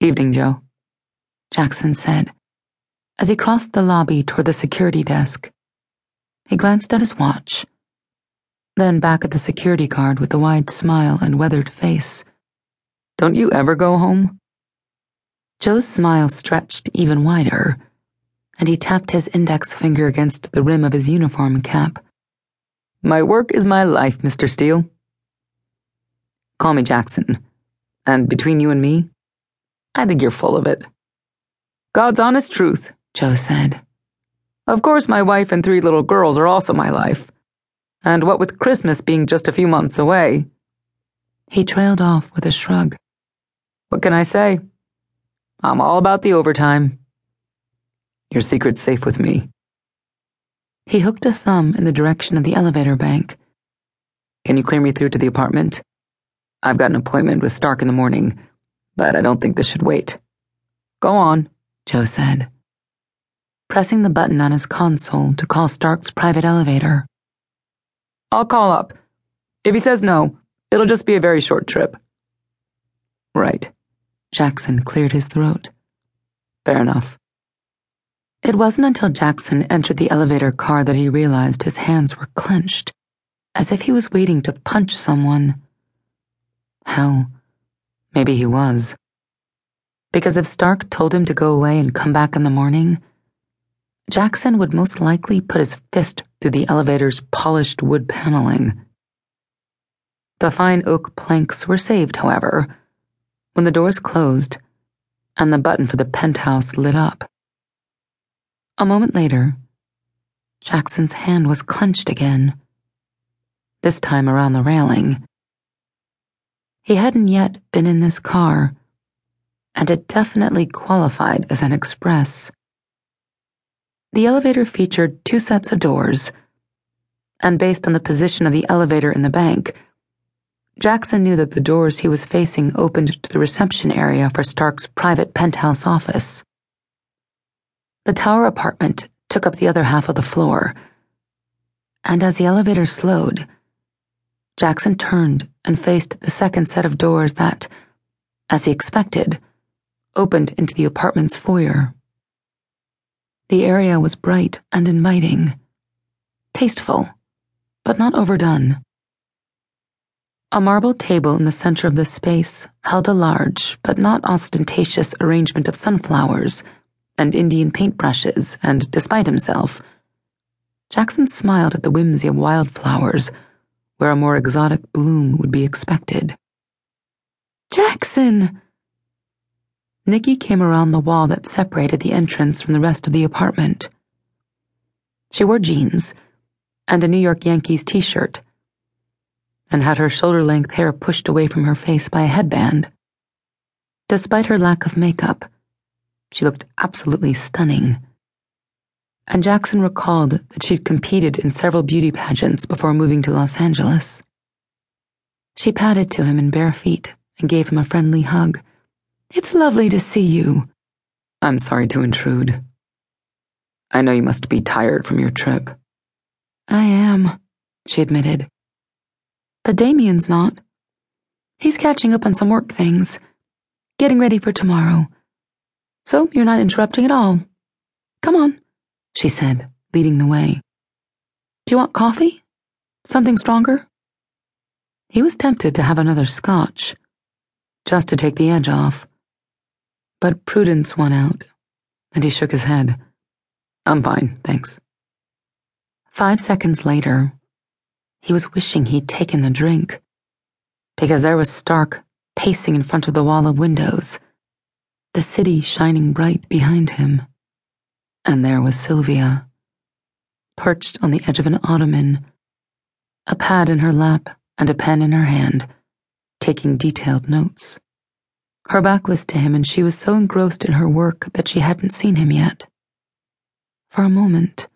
Evening, Joe, Jackson said as he crossed the lobby toward the security desk. He glanced at his watch, then back at the security guard with the wide smile and weathered face. Don't you ever go home? Joe's smile stretched even wider, and he tapped his index finger against the rim of his uniform cap. My work is my life, Mr. Steele. Call me Jackson. And between you and me, I think you're full of it. God's honest truth, Joe said. Of course, my wife and three little girls are also my life. And what with Christmas being just a few months away. He trailed off with a shrug. What can I say? I'm all about the overtime. Your secret's safe with me. He hooked a thumb in the direction of the elevator bank. Can you clear me through to the apartment? I've got an appointment with Stark in the morning, but I don't think this should wait. Go on, Joe said, pressing the button on his console to call Stark's private elevator. I'll call up. If he says no, it'll just be a very short trip. Right. Jackson cleared his throat. Fair enough. It wasn't until Jackson entered the elevator car that he realized his hands were clenched, as if he was waiting to punch someone. Hell, maybe he was. Because if Stark told him to go away and come back in the morning, Jackson would most likely put his fist through the elevator's polished wood paneling. The fine oak planks were saved, however when the doors closed and the button for the penthouse lit up. A moment later, Jackson's hand was clenched again, this time around the railing. He hadn't yet been in this car, and it definitely qualified as an express. The elevator featured two sets of doors, and based on the position of the elevator in the bank, Jackson knew that the doors he was facing opened to the reception area for Stark's private penthouse office. The tower apartment took up the other half of the floor, and as the elevator slowed, Jackson turned and faced the second set of doors that, as he expected, opened into the apartment's foyer. The area was bright and inviting, tasteful, but not overdone. A marble table in the center of the space held a large, but not ostentatious arrangement of sunflowers and Indian paintbrushes, and despite himself, Jackson smiled at the whimsy of wildflowers, where a more exotic bloom would be expected. Jackson! Nikki came around the wall that separated the entrance from the rest of the apartment. She wore jeans and a New York Yankees t shirt and had her shoulder length hair pushed away from her face by a headband. Despite her lack of makeup, she looked absolutely stunning. And Jackson recalled that she'd competed in several beauty pageants before moving to Los Angeles. She padded to him in bare feet and gave him a friendly hug. It's lovely to see you. I'm sorry to intrude. I know you must be tired from your trip. I am, she admitted. But Damien's not. He's catching up on some work things, getting ready for tomorrow. So you're not interrupting at all. Come on, she said, leading the way. Do you want coffee? Something stronger? He was tempted to have another scotch, just to take the edge off. But prudence won out, and he shook his head. I'm fine, thanks. Five seconds later, he was wishing he'd taken the drink. Because there was Stark pacing in front of the wall of windows, the city shining bright behind him. And there was Sylvia, perched on the edge of an ottoman, a pad in her lap and a pen in her hand, taking detailed notes. Her back was to him, and she was so engrossed in her work that she hadn't seen him yet. For a moment,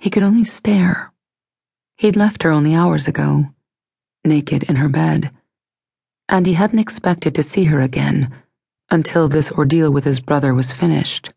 he could only stare He'd left her only hours ago, naked in her bed, and he hadn't expected to see her again until this ordeal with his brother was finished.